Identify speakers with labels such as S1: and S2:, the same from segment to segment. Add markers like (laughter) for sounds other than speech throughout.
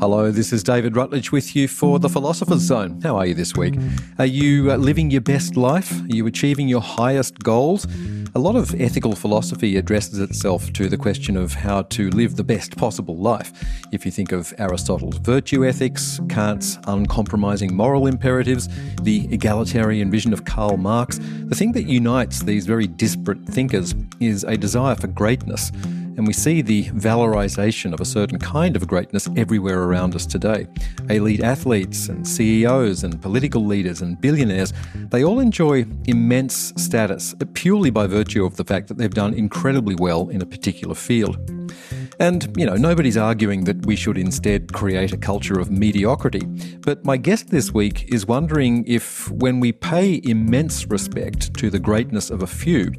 S1: Hello, this is David Rutledge with you for the Philosopher's Zone. How are you this week? Are you uh, living your best life? Are you achieving your highest goals? A lot of ethical philosophy addresses itself to the question of how to live the best possible life. If you think of Aristotle's virtue ethics, Kant's uncompromising moral imperatives, the egalitarian vision of Karl Marx, the thing that unites these very disparate thinkers is a desire for greatness. And we see the valorization of a certain kind of greatness everywhere around us today. Elite athletes and CEOs and political leaders and billionaires, they all enjoy immense status purely by virtue of the fact that they've done incredibly well in a particular field. And, you know, nobody's arguing that we should instead create a culture of mediocrity. But my guest this week is wondering if, when we pay immense respect to the greatness of a few,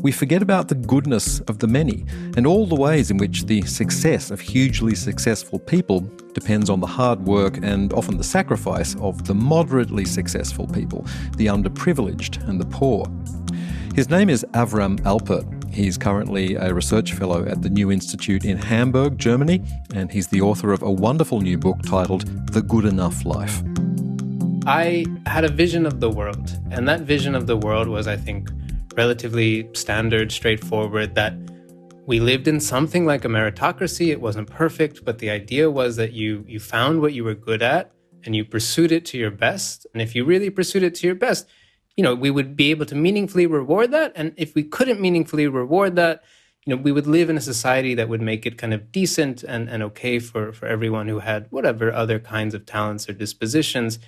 S1: we forget about the goodness of the many and all the ways in which the success of hugely successful people depends on the hard work and often the sacrifice of the moderately successful people, the underprivileged and the poor. His name is Avram Alpert. He's currently a research fellow at the New Institute in Hamburg, Germany, and he's the author of a wonderful new book titled The Good Enough Life.
S2: I had a vision of the world, and that vision of the world was, I think, relatively standard, straightforward, that we lived in something like a meritocracy. It wasn't perfect, but the idea was that you you found what you were good at and you pursued it to your best. And if you really pursued it to your best, you know, we would be able to meaningfully reward that. And if we couldn't meaningfully reward that, you know, we would live in a society that would make it kind of decent and, and okay for, for everyone who had whatever other kinds of talents or dispositions.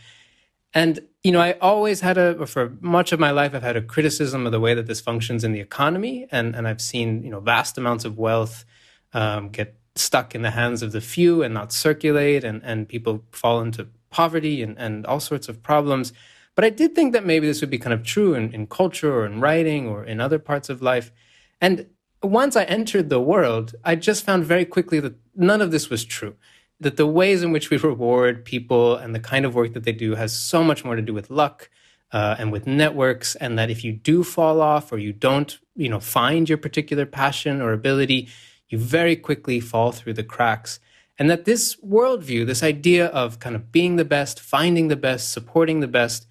S2: And, you know, I always had a, for much of my life, I've had a criticism of the way that this functions in the economy. And, and I've seen, you know, vast amounts of wealth um, get stuck in the hands of the few and not circulate, and, and people fall into poverty and, and all sorts of problems. But I did think that maybe this would be kind of true in, in culture or in writing or in other parts of life. And once I entered the world, I just found very quickly that none of this was true that the ways in which we reward people and the kind of work that they do has so much more to do with luck uh, and with networks and that if you do fall off or you don't you know find your particular passion or ability you very quickly fall through the cracks. And that this worldview this idea of kind of being the best finding the best supporting the best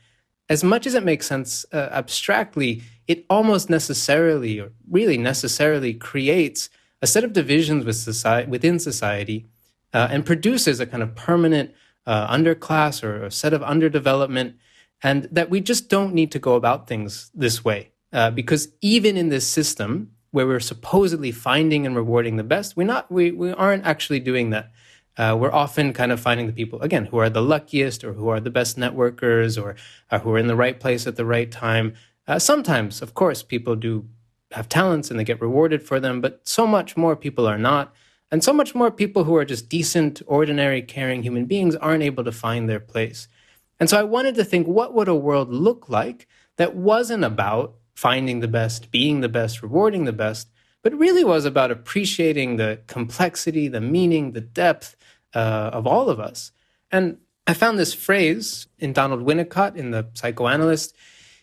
S2: as much as it makes sense uh, abstractly it almost necessarily or really necessarily creates a set of divisions with society, within society uh, and produces a kind of permanent uh, underclass or a set of underdevelopment, and that we just don't need to go about things this way. Uh, because even in this system where we're supposedly finding and rewarding the best, we're not, we, we aren't actually doing that. Uh, we're often kind of finding the people again who are the luckiest or who are the best networkers or uh, who are in the right place at the right time. Uh, sometimes, of course, people do have talents and they get rewarded for them, but so much more people are not. And so much more people who are just decent, ordinary, caring human beings aren't able to find their place. And so I wanted to think what would a world look like that wasn't about finding the best, being the best, rewarding the best, but really was about appreciating the complexity, the meaning, the depth uh, of all of us. And I found this phrase in Donald Winnicott, in the psychoanalyst.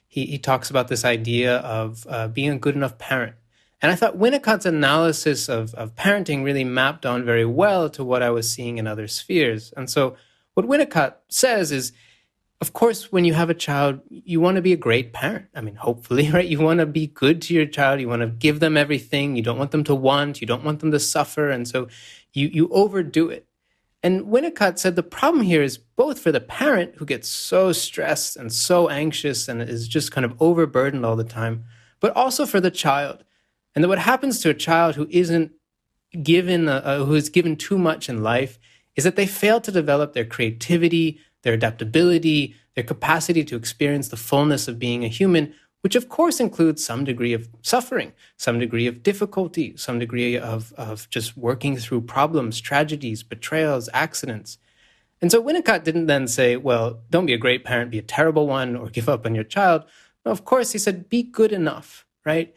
S2: He, he talks about this idea of uh, being a good enough parent. And I thought Winnicott's analysis of, of parenting really mapped on very well to what I was seeing in other spheres. And so what Winnicott says is, of course, when you have a child, you want to be a great parent. I mean, hopefully, (laughs) right? You want to be good to your child. You want to give them everything. You don't want them to want. You don't want them to suffer. And so you, you overdo it. And Winnicott said the problem here is both for the parent who gets so stressed and so anxious and is just kind of overburdened all the time, but also for the child and that what happens to a child who isn't given, uh, who is given too much in life, is that they fail to develop their creativity, their adaptability, their capacity to experience the fullness of being a human, which of course includes some degree of suffering, some degree of difficulty, some degree of, of just working through problems, tragedies, betrayals, accidents. And so Winnicott didn't then say, well, don't be a great parent, be a terrible one, or give up on your child. No, of course, he said, be good enough, right?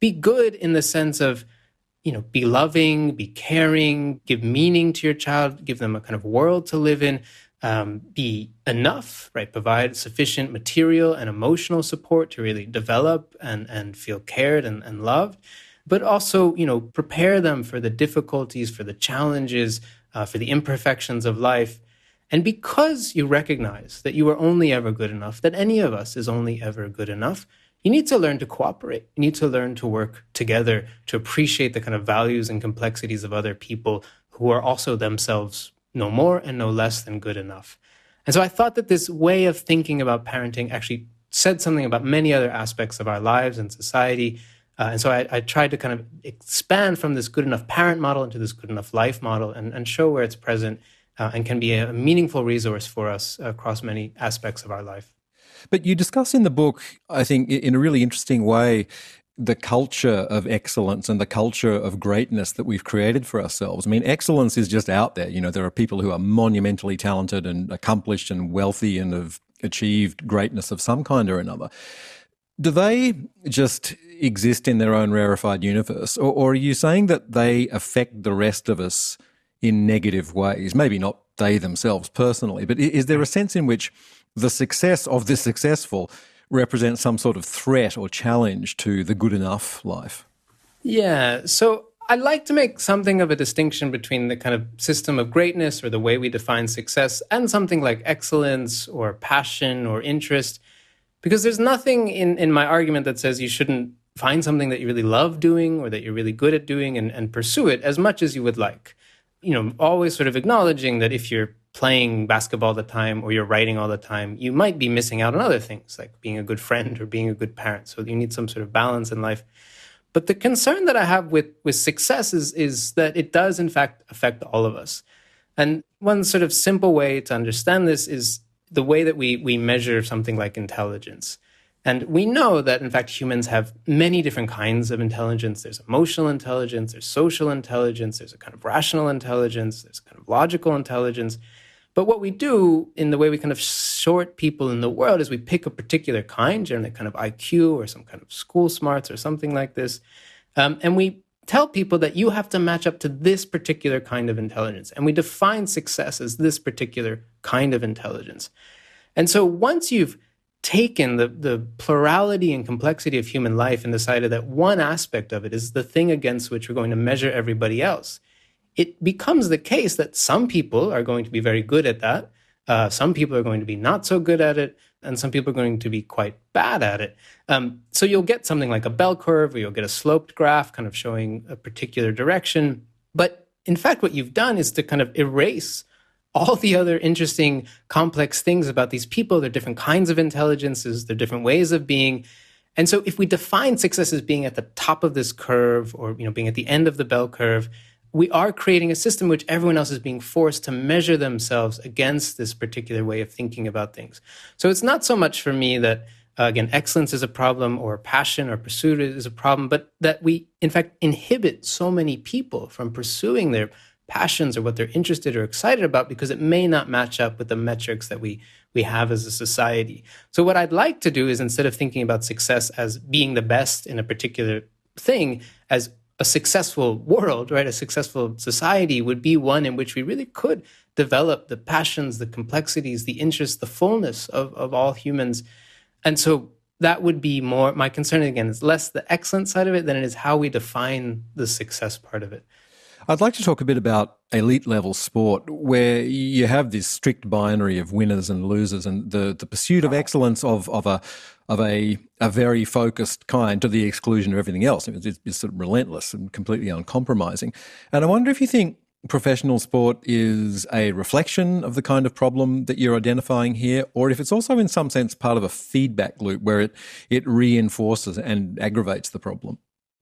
S2: Be good in the sense of you know be loving be caring give meaning to your child give them a kind of world to live in um, be enough right provide sufficient material and emotional support to really develop and and feel cared and, and loved but also, you know, prepare them for the difficulties, for the challenges, uh, for the imperfections of life. And because you recognize that you are only ever good enough, that any of us is only ever good enough, you need to learn to cooperate. You need to learn to work together, to appreciate the kind of values and complexities of other people who are also themselves no more and no less than good enough. And so I thought that this way of thinking about parenting actually said something about many other aspects of our lives and society. Uh, and so I, I, tried to kind of expand from this good enough parent model into this good enough life model and, and show where it's present uh, and can be a meaningful resource for us across many aspects of our life.
S1: But you discuss in the book, I think, in a really interesting way, the culture of excellence and the culture of greatness that we've created for ourselves. I mean, excellence is just out there. You know, there are people who are monumentally talented and accomplished and wealthy and have achieved greatness of some kind or another. Do they just exist in their own rarefied universe? Or, or, are you saying that they affect the rest of us in negative ways? Maybe not they themselves personally, but is there a sense in which the success of the successful represents some sort of threat or challenge to the good enough life?
S2: Yeah. So I like to make something of a distinction between the kind of system of greatness or the way we define success and something like excellence or passion or interest. Because there's nothing in, in my argument that says you shouldn't find something that you really love doing or that you're really good at doing and, and pursue it as much as you would like. You know, always sort of acknowledging that if you're playing basketball all the time or you're writing all the time, you might be missing out on other things like being a good friend or being a good parent. So you need some sort of balance in life. But the concern that I have with, with success is, is that it does, in fact, affect all of us. And one sort of simple way to understand this is the way that we, we measure something like intelligence. And we know that, in fact, humans have many different kinds of intelligence. There's emotional intelligence, there's social intelligence, there's a kind of rational intelligence, there's kind of logical intelligence. But what we do in the way we kind of sort people in the world is we pick a particular kind, generally kind of IQ or some kind of school smarts or something like this. Um, and we tell people that you have to match up to this particular kind of intelligence. And we define success as this particular kind of intelligence. And so once you've taken the, the plurality and complexity of human life and decided that one aspect of it is the thing against which we're going to measure everybody else, it becomes the case that some people are going to be very good at that. Uh, some people are going to be not so good at it, and some people are going to be quite bad at it. Um, so you'll get something like a bell curve, or you'll get a sloped graph kind of showing a particular direction. But in fact, what you've done is to kind of erase all the other interesting, complex things about these people, their different kinds of intelligences, their different ways of being. And so if we define success as being at the top of this curve or you know being at the end of the bell curve, we are creating a system which everyone else is being forced to measure themselves against this particular way of thinking about things. So it's not so much for me that, uh, again, excellence is a problem or passion or pursuit is a problem, but that we, in fact, inhibit so many people from pursuing their passions or what they're interested or excited about because it may not match up with the metrics that we we have as a society. So what I'd like to do is instead of thinking about success as being the best in a particular thing as a successful world, right, a successful society would be one in which we really could develop the passions, the complexities, the interests, the fullness of, of all humans. And so that would be more my concern again is less the excellent side of it than it is how we define the success part of it.
S1: I'd like to talk a bit about elite level sport, where you have this strict binary of winners and losers, and the, the pursuit of excellence of, of a of a, a very focused kind to the exclusion of everything else. It's, it's sort of relentless and completely uncompromising. And I wonder if you think professional sport is a reflection of the kind of problem that you're identifying here, or if it's also in some sense part of a feedback loop where it, it reinforces and aggravates the problem.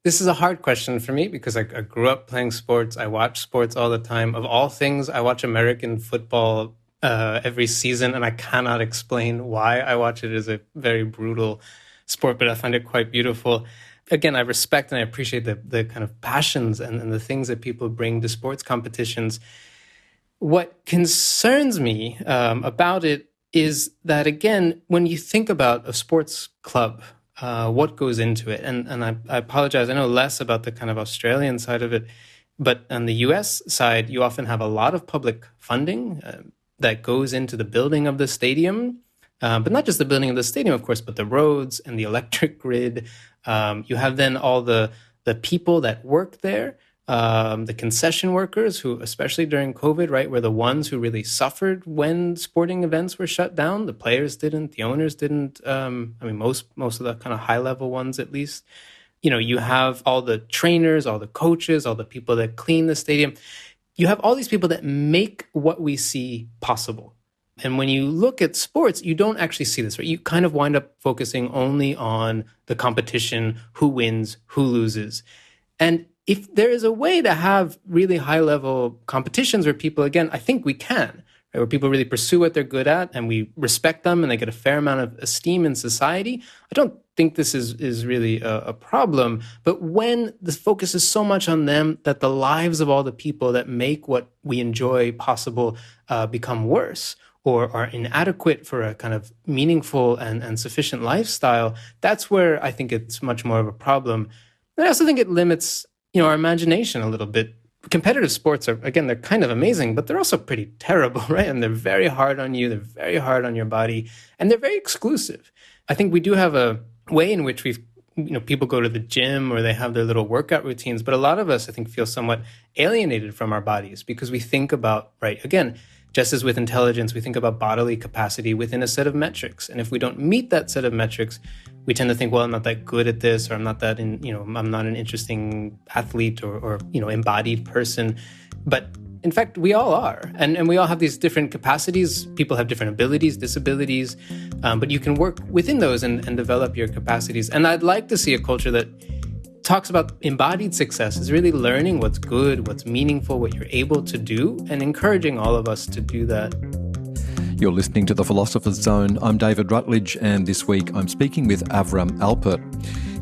S2: This is a hard question for me because I, I, grew up playing sports. I watch sports all the time. Of all things, I watch American football uh, every season, and I cannot explain why I watch it. Is a very brutal sport, but I find it quite beautiful. Again, I respect and I appreciate the, the kind of passions and, and the things that people bring to sports competitions. What concerns me um, about it is that, again, when you think about a sports club, uh, what goes into it. And, and I, I, apologize, I know less about the kind of Australian side of it, but on the US side, you often have a lot of public funding uh, that goes into the building of the stadium. Uh, but not just the building of the stadium, of course, but the roads and the electric grid. Um, you have then all the the people that work there, um, the concession workers who, especially during COVID, right, were the ones who really suffered when sporting events were shut down. The players didn't, the owners didn't. Um, I mean, most most of the kind of high level ones, at least. You know, you have all the trainers, all the coaches, all the people that clean the stadium. You have all these people that make what we see possible. And when you look at sports, you don't actually see this, right? You kind of wind up focusing only on the competition, who wins, who loses. And if there is a way to have really high level competitions where people, again, I think we can, right, where people really pursue what they're good at and we respect them and they get a fair amount of esteem in society, I don't think this is, is really a, a problem. But when the focus is so much on them that the lives of all the people that make what we enjoy possible uh, become worse, or are inadequate for a kind of meaningful and, and sufficient lifestyle, that's where I think it's much more of a problem. And I also think it limits, you know, our imagination a little bit. Competitive sports are again, they're kind of amazing, but they're also pretty (laughs) terrible, right? And they're very hard on you, they're very hard on your body, and they're very exclusive. I think we do have a way in which we've you know people go to the gym or they have their little workout routines but a lot of us i think feel somewhat alienated from our bodies because we think about right again just as with intelligence, we think about bodily capacity within a set of metrics. And if we don't meet that set of metrics, we tend to think, well, I'm not that good at this, or I'm not that in, you know, I'm not an interesting athlete or, or you know, embodied person. But in fact, we all are. And, and we all have these different capacities. People have different abilities, disabilities, um, but you can work within those and, and develop your capacities. And I'd like to see a culture that talks about embodied success is really learning what's good, what's meaningful, what you're able to do, and encouraging all of us to do that.
S1: You're listening to The Philosopher's Zone. I'm David Rutledge, and this week I'm speaking with Avram Alpert.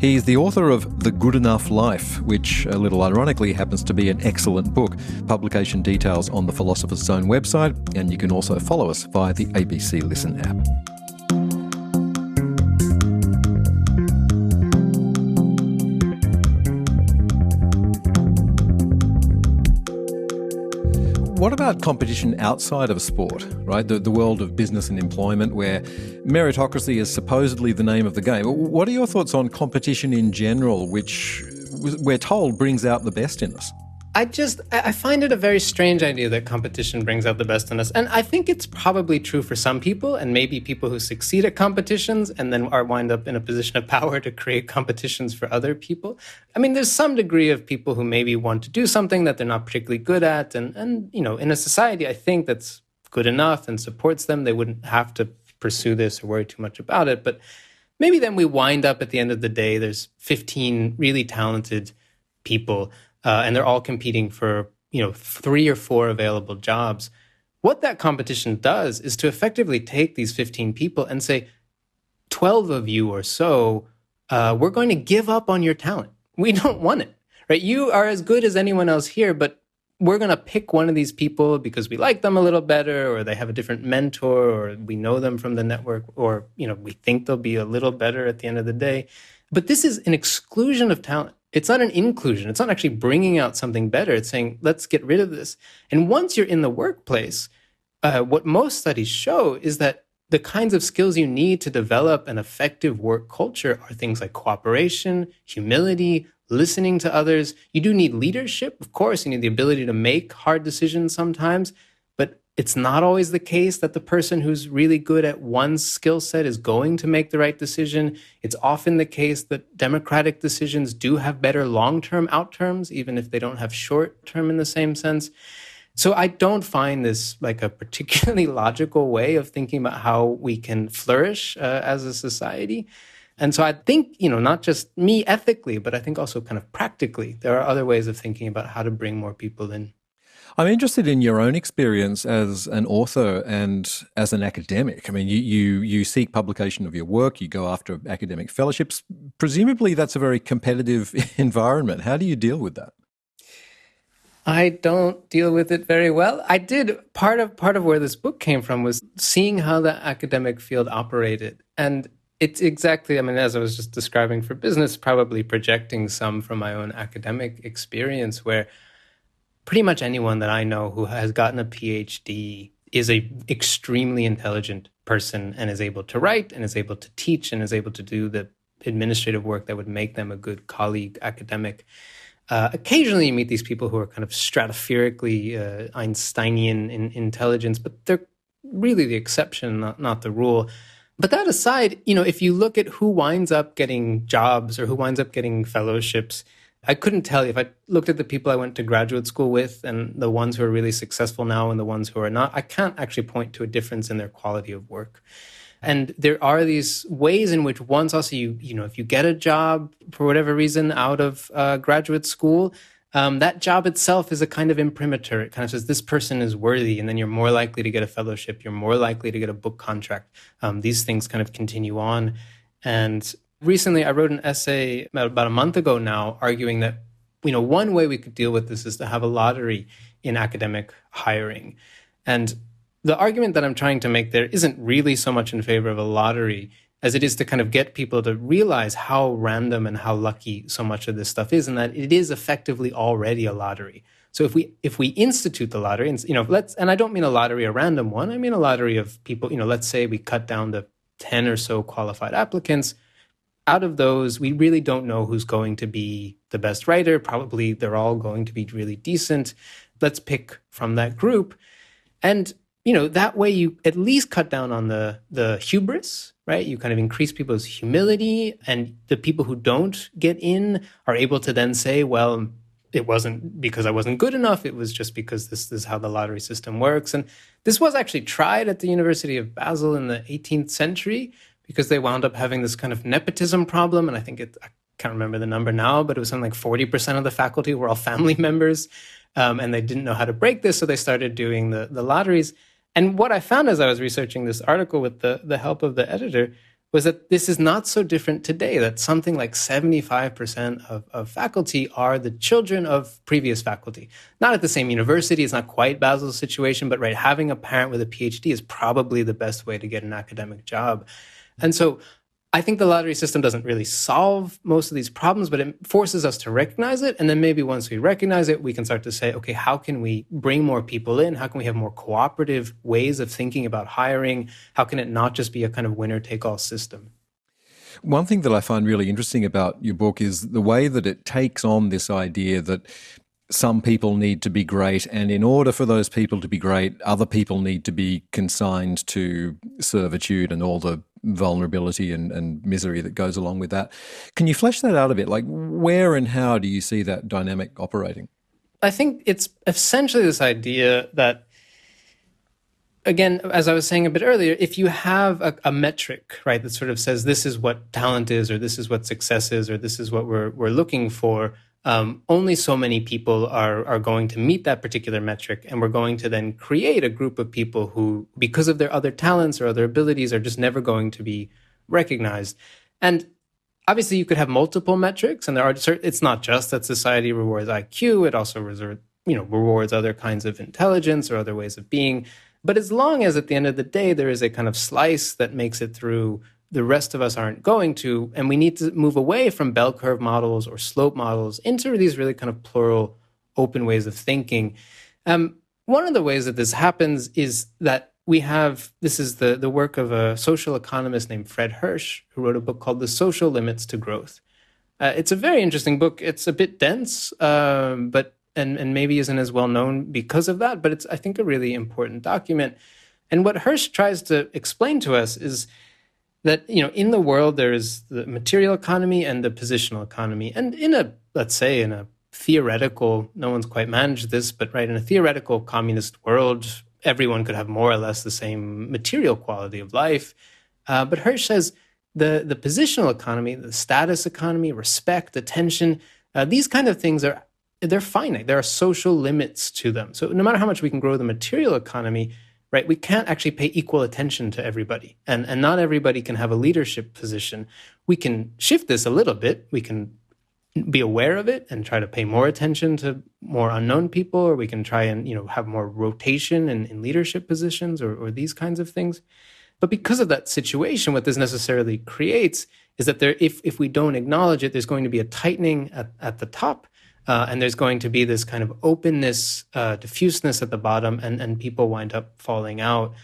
S1: He's the author of The Good Enough Life, which, a little ironically, happens to be an excellent book. Publication details on the Philosopher's Zone website, and you can also follow us via the ABC Listen app. What about competition outside of a sport, right? The, the world of business and employment where meritocracy is supposedly the name of the game. What are your thoughts on competition in general, which we're told brings out the best in us?
S2: I just I find it a very strange idea that competition brings out the best in us, and I think it's probably true for some people, and maybe people who succeed at competitions and then are wind up in a position of (laughs) power to create competitions for other people. I mean, there's some degree of people who maybe want to do something that they're not particularly good at, and and you know, in a society, I think that's good enough and supports them. They wouldn't have to pursue this or worry too much about it, but maybe then we wind up at the end of the day. There's 15 really talented people uh, and they're all competing for you know three or four available jobs. What that competition does is to effectively take these 15 people and say, 12 of you or so, uh, we're going to give up on your talent. We don't want it, right? You are as good as anyone else here, but we're going to pick one of these people because we like them a little better or they have a different mentor or we know them from the network or you know we think they'll be a little better at the end of the day but this is an exclusion of talent it's not an inclusion. It's not actually bringing out something better. It's saying, let's get rid of this. And once you're in the workplace, uh, what most studies show is that the kinds of skills you need to develop an effective work culture are things like cooperation, humility, listening to others. You do need leadership, of course. You need the ability to make hard decisions sometimes, it's not always the case that the person who's really good at one skill set is going to make the right decision. It's often the case that democratic decisions do have better long term outcomes, even if they don't have short term in the same sense. So I don't find this like a particularly (laughs) logical way of thinking about how we can flourish uh, as a society. And so I think, you know, not just me ethically, but I think also kind of practically, there are other ways of thinking about how to bring more people in.
S1: I'm interested in your own experience as an author and as an academic. I mean, you, you, you seek publication of your work, you go after academic fellowships. Presumably, that's a very competitive (laughs) environment. How do you deal with that?
S2: I don't deal with it very well. I did part of part of where this book came from was seeing how the academic field operated. And it's exactly, I mean, as I was just describing for business, probably projecting some from my own academic experience where pretty much anyone that I know who has gotten a PhD is a extremely intelligent person and is able to write and is able to teach and is able to do the administrative work that would make them a good colleague academic. Uh, occasionally, you meet these people who are kind of stratospherically uh, Einsteinian in intelligence, but they're really the exception, not, not the rule. But that aside, you know, if you look at who winds up getting jobs or who winds up getting fellowships, I couldn't tell you if I looked at the people I went to graduate school with and the ones who are really successful now and the ones who are not, I can't actually point to a difference in their quality of work. And there are these ways in which once also you, you know, if you get a job for whatever reason out of uh, graduate school, um, that job itself is a kind of imprimatur. It kind of says this person is worthy, and then you're more likely to get a fellowship. You're more likely to get a book contract. Um, these things kind of continue on. And recently, I wrote an essay about a month ago now, arguing that you know one way we could deal with this is to have a lottery in academic hiring. And the argument that I'm trying to make there isn't really so much in favor of a lottery as it is to kind of get people to realize how random and how lucky so much of this stuff is and that it is effectively already a lottery. So if we if we institute the lottery and you know let's and i don't mean a lottery a random one. I mean a lottery of people you know let's say we cut down to 10 or so qualified applicants out of those we really don't know who's going to be the best writer. Probably they're all going to be really decent. Let's pick from that group. And you know that way you at least cut down on the the hubris right? You kind of increase people's humility and the people who don't get in are able to then say well it wasn't because i wasn't good enough. It was just because this, this is how the lottery system works. And this was actually tried at the university of basel in the 18th century because they wound up having this kind of nepotism problem and i think it i can't remember the number now but it was something like 40% of the faculty were all family (laughs) members um, and they didn't know how to break this so they started doing the, the lotteries and what I found as I was researching this article with the, the help of the editor was that this is not so different today, that something like 75% of, of faculty are the children of previous faculty. Not at the same university, it's not quite Basel's situation, but right, having a parent with a PhD is probably the best way to get an academic job. And so I think the lottery system doesn't really solve most of these problems, but it forces us to recognize it. And then maybe once we recognize it, we can start to say, okay, how can we bring more people in? How can we have more cooperative ways of thinking about hiring? How can it not just be a kind of winner take all system?
S1: One thing that I find really interesting about your book is the way that it takes on this idea that some people need to be great, and in order for those people to be great, other people need to be consigned to servitude and all the vulnerability and, and misery that goes along with that. Can you flesh that out a bit? Like, where and how do you see that dynamic operating?
S2: I think it's essentially this idea that, again, as I was saying a bit earlier, if you have a, a, metric, right, that sort of says this is what talent is, or this is what success is, or this is what we're, we're looking for, um, only so many people are are going to meet that particular metric, and we're going to then create a group of people who, because of their other talents or other abilities, are just never going to be recognized. And obviously, you could have multiple metrics, and there are certain, it's not just that society rewards IQ; it also reserve, you know rewards other kinds of intelligence or other ways of being. But as long as at the end of the day there is a kind of slice that makes it through the rest of us aren't going to. And we need to move away from bell curve models or slope models into these really kind of plural, open ways of thinking. Um, one of the ways that this happens is that we have this is the, the work of a social economist named Fred Hirsch, who wrote a book called The Social Limits to Growth. Uh, it's a very interesting book. It's a bit dense, um, but and, and maybe isn't as well known because of that, but it's I think a really important document. And what Hirsch tries to explain to us is that you know in the world there is the material economy and the positional economy. And in a let's say in a theoretical no one's quite managed this but right in a theoretical communist world everyone could have more or less the same material quality of life. Uh, but hirsch says the the positional economy the status economy respect attention uh, these kind of things are they're finite. There are social limits to them. So no matter how much we can grow the material economy right? We can't actually pay equal attention to everybody. And, and not everybody can have a leadership position. We can shift this a little bit. We can be aware of it and try to pay more attention to more unknown people, or we can try and, you know, have more rotation in, in leadership positions or, or these kinds of things. But because of that situation, what this necessarily creates is that there, if, if we don't acknowledge it, there's going to be a tightening at, at the top uh, and there's going to be this kind of openness, uh, diffuseness at the bottom, and, and people wind up falling out.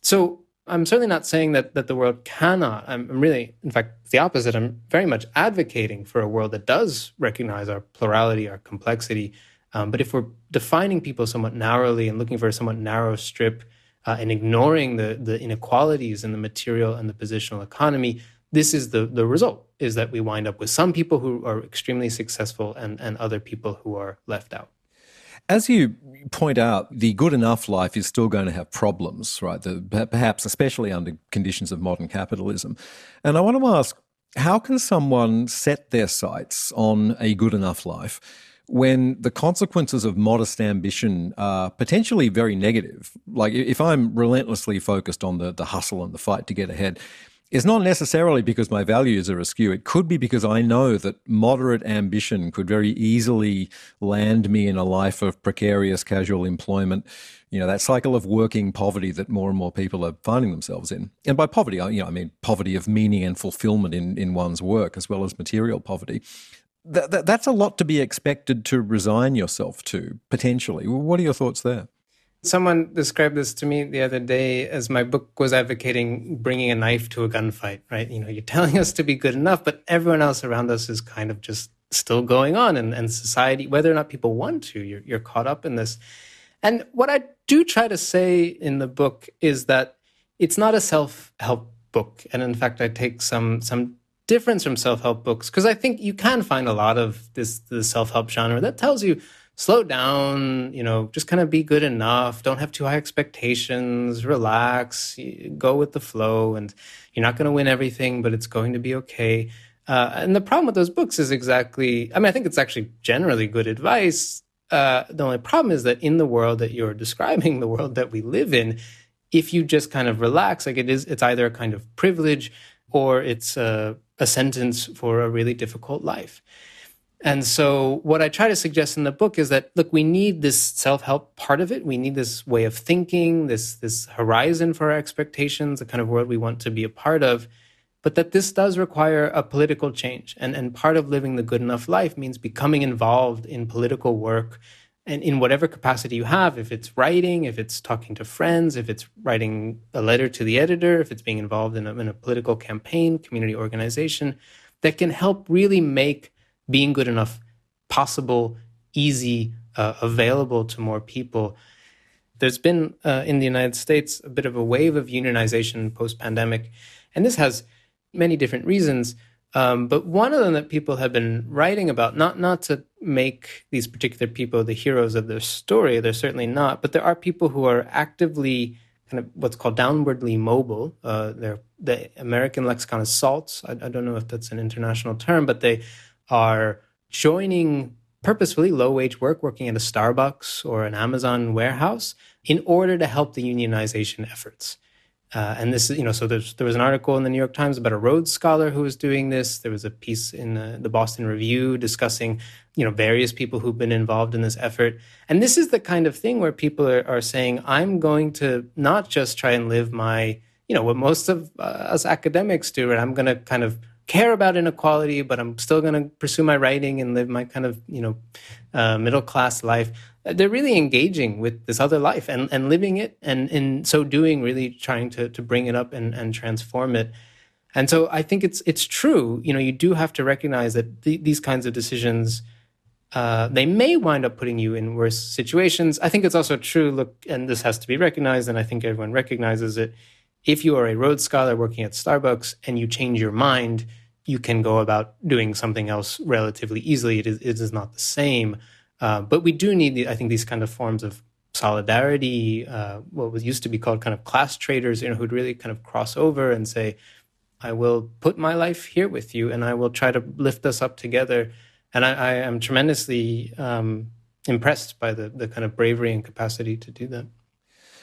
S2: So I'm certainly not saying that, that the world cannot. I'm, really, in fact, the opposite. I'm very much advocating for a world that does recognize our plurality, our complexity. Um, but if we're defining people somewhat narrowly and looking for a somewhat narrow strip uh, and ignoring the, the inequalities in the material and the positional economy, this is the, the result, is that we wind up with some people who are extremely successful and, and other people who are left out.
S1: As you point out, the good enough life is still going to have problems, right? The, perhaps especially under conditions of modern capitalism. And I want to ask how can someone set their sights on a good enough life when the consequences of modest ambition are potentially very negative? Like if I'm relentlessly focused on the, the hustle and the fight to get ahead, it's not necessarily because my values are askew. It could be because I know that moderate ambition could very easily land me in a life of precarious casual employment. You know, that cycle of working poverty that more and more people are finding themselves in. And by poverty, I, you know, I mean poverty of meaning and fulfillment in, in one's work as well as material poverty. That, that, that's a lot to be expected to resign yourself to, potentially. What are your thoughts there?
S2: Someone described this to me the other day as my book was advocating bringing a knife to a gunfight, right? You know, you're telling us to be good enough, but everyone else around us is kind of just still going on. And, and society, whether or not people want to, you're, you're caught up in this. And what I do try to say in the book is that it's not a self help book. And in fact, I take some, some difference from self help books because I think you can find a lot of this, the self help genre that tells you slow down, you know, just kind of be good enough. Don't have too high expectations, relax, go with the flow. And you're not going to win everything, but it's going to be okay. Uh, and the problem with those books is exactly, I mean, I think it's actually generally good advice. Uh, the only problem is that in the world that you're (laughs) describing, the world that we live in, if you just kind of relax, like it is, it's either a kind of privilege or it's a, a sentence for a really difficult life. And so, what I try to suggest in the book is that look, we need this self-help part of it. We need this way of thinking, this this horizon for our expectations, the kind of world we want to be a part of. But that this does require a political change, and and part of living the good enough life means becoming involved in political work, and in whatever capacity you have. If it's writing, if it's talking to friends, if it's writing a letter to the editor, if it's being involved in a, in a political campaign, community organization, that can help really make being good enough possible, easy, uh, available to more people. There's been uh, in the United States a bit of a wave of unionization post pandemic, and this has many different reasons. Um, but one of them that people have been writing about, not not to make these particular people the heroes of their story, they're certainly not, but there are people who are actively kind of what's called downwardly mobile. Uh, they're the American lexicon is SALTs. I, I, don't know if that's an international term, but they are joining purposefully low wage work, working at a Starbucks or an Amazon warehouse in order to help the unionization efforts. Uh, and this is, you know, so there was an article in the New York Times about a Rhodes Scholar who was doing this. There was a piece in uh, the Boston Review discussing, you know, various people who've been involved in this effort. And this is the kind of thing where people are, are saying, I'm going to not just try and live my, you know, what most of uh, us academics do, and I'm going to kind of care about inequality, but I'm still going to pursue my writing and live my kind of, you know, uh, middle class life. They're really engaging with this other life and, and living it, and in so doing, really trying to, to bring it up and, and transform it. And so I think it's it's true. You know, you do have to recognize that th- these kinds of decisions uh, they may wind up putting you in worse situations. I think it's also true. Look, and this has to be recognized, and I think everyone recognizes it if you are a Rhodes Scholar working at Starbucks and you change your mind, you can go about doing something else relatively easily. It is, it is not the same. Uh, but we do need, I think, these kind of forms of solidarity, uh, what was used to be called kind of class traders, you know, who'd really kind of cross over and say, I will put my life here with you and I will try to lift us up together. And I, I am tremendously um, impressed by the, the kind of bravery and capacity to do that.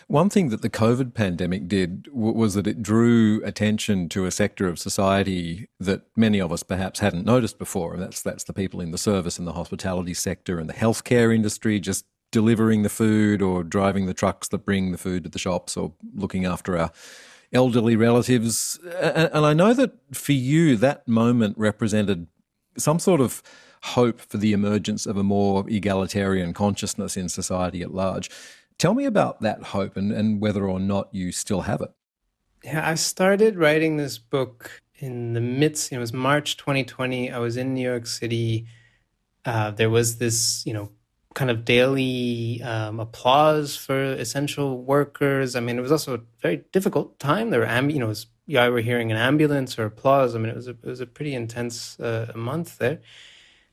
S1: One thing that the COVID pandemic did w- was that it drew attention to a sector of society that many of us perhaps hadn't noticed before. And that's, that's the people in the service and the hospitality sector and the healthcare industry, just delivering the food or driving the trucks that bring the food to the shops or looking after our elderly relatives. And I know that for you, that moment represented some sort of hope for the emergence of a more egalitarian consciousness in society at large. Tell me about that hope and, and whether or not you still have it.
S2: Yeah, I started writing this book in the midst, it was March 2020. I was in New York City. Uh, there was this, you know, kind of daily um, applause for essential workers. I mean, it was also a very difficult time. There were, amb- you know, was, you were hearing an ambulance or applause. I mean, it was a, it was a pretty intense uh, month there,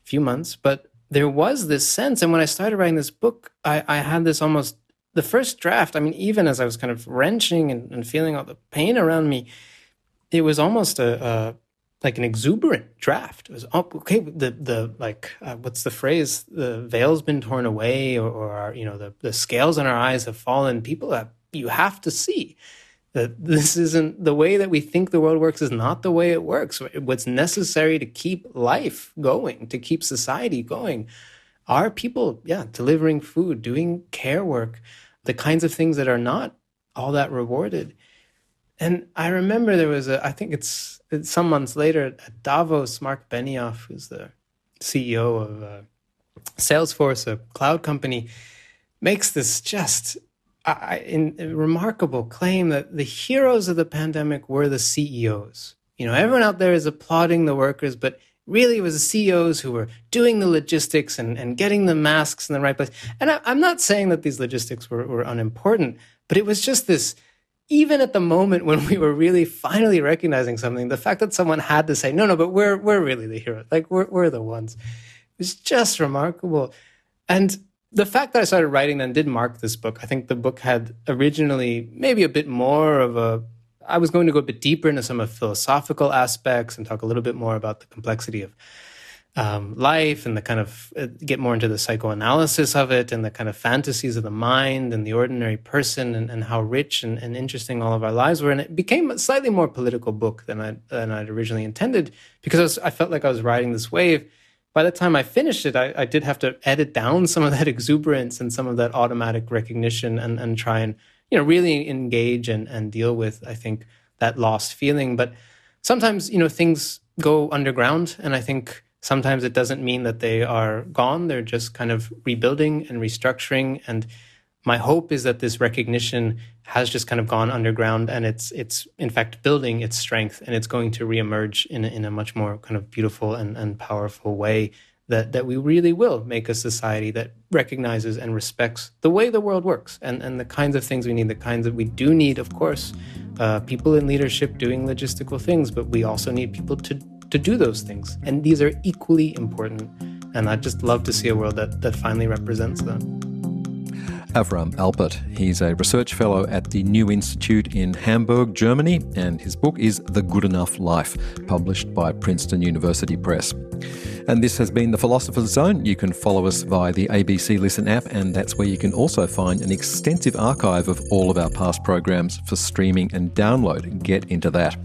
S2: few months. But there was this sense, and when I started writing this book, I, I had this almost the first draft. I mean, even as I was kind of wrenching and, and feeling all the pain around me, it was almost a, a like an exuberant draft. It was oh, okay. The the like uh, what's the phrase? The veil's been torn away, or, or our, you know the the scales in our eyes have fallen. People have you have to see that this isn't the way that we think the world works is not the way it works. What's necessary to keep life going, to keep society going, are people, yeah, delivering food, doing care work, the kinds of things that are not all that rewarded. And I remember there was a, I think it's, it's some months later at Davos, Mark Benioff, who's the CEO of uh, Salesforce, a cloud company, makes this just I, in, remarkable claim that the heroes of the pandemic were the CEOs. You know, everyone out there is applauding the workers, but really it was the CEOs who were doing the logistics and, and getting the masks in the right place. And I, am not saying that these logistics were, were unimportant, but it was just this even at the moment when we were really finally recognizing something, the fact that someone had to say, no, no, but we're, we're really the hero. Like we're, we're the ones. It was just remarkable. And the fact that I started writing then did mark this book. I think the book had originally maybe a bit more of a, I was going to go a bit deeper into some of philosophical aspects and talk a little bit more about the complexity of um, life and the kind of uh, get more into the psychoanalysis of it and the kind of fantasies of the mind and the ordinary person and, and how rich and, and, interesting all of our lives were. And it became a slightly more political book than I than I'd originally intended because I, was, I, felt like I was riding this wave. By the time I finished it, I, I, did have to edit down some of that (laughs) exuberance and some of that automatic recognition and, and try and you know really engage and, and deal with I think that lost feeling. But sometimes you know things go underground, and I think Sometimes it doesn't mean that they are gone. They're just kind of rebuilding and restructuring. And my hope is that this recognition has just kind of gone underground and it's it's in fact building its strength and it's going to reemerge in a, in a much more kind of beautiful and, and powerful way that that we really will make a society that recognizes and respects the way the world works and and the kinds of things we need the kinds that we do need of course uh, people in leadership doing logistical things but we also need people to to do those things. And these are equally important. And I'd just love to see a world that, that finally represents them.
S1: Avram Alpert. He's a research fellow at the New Institute in Hamburg, Germany, and his book is The Good Enough Life, published by Princeton University Press. And this has been The Philosopher's Zone. You can follow us via the ABC Listen app, and that's where you can also find an extensive archive of all of our past programs for streaming and download. Get into that.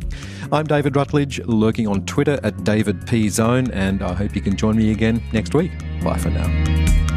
S1: I'm David Rutledge, lurking on Twitter at David P Zone, and I hope you can join me again next week. Bye for now.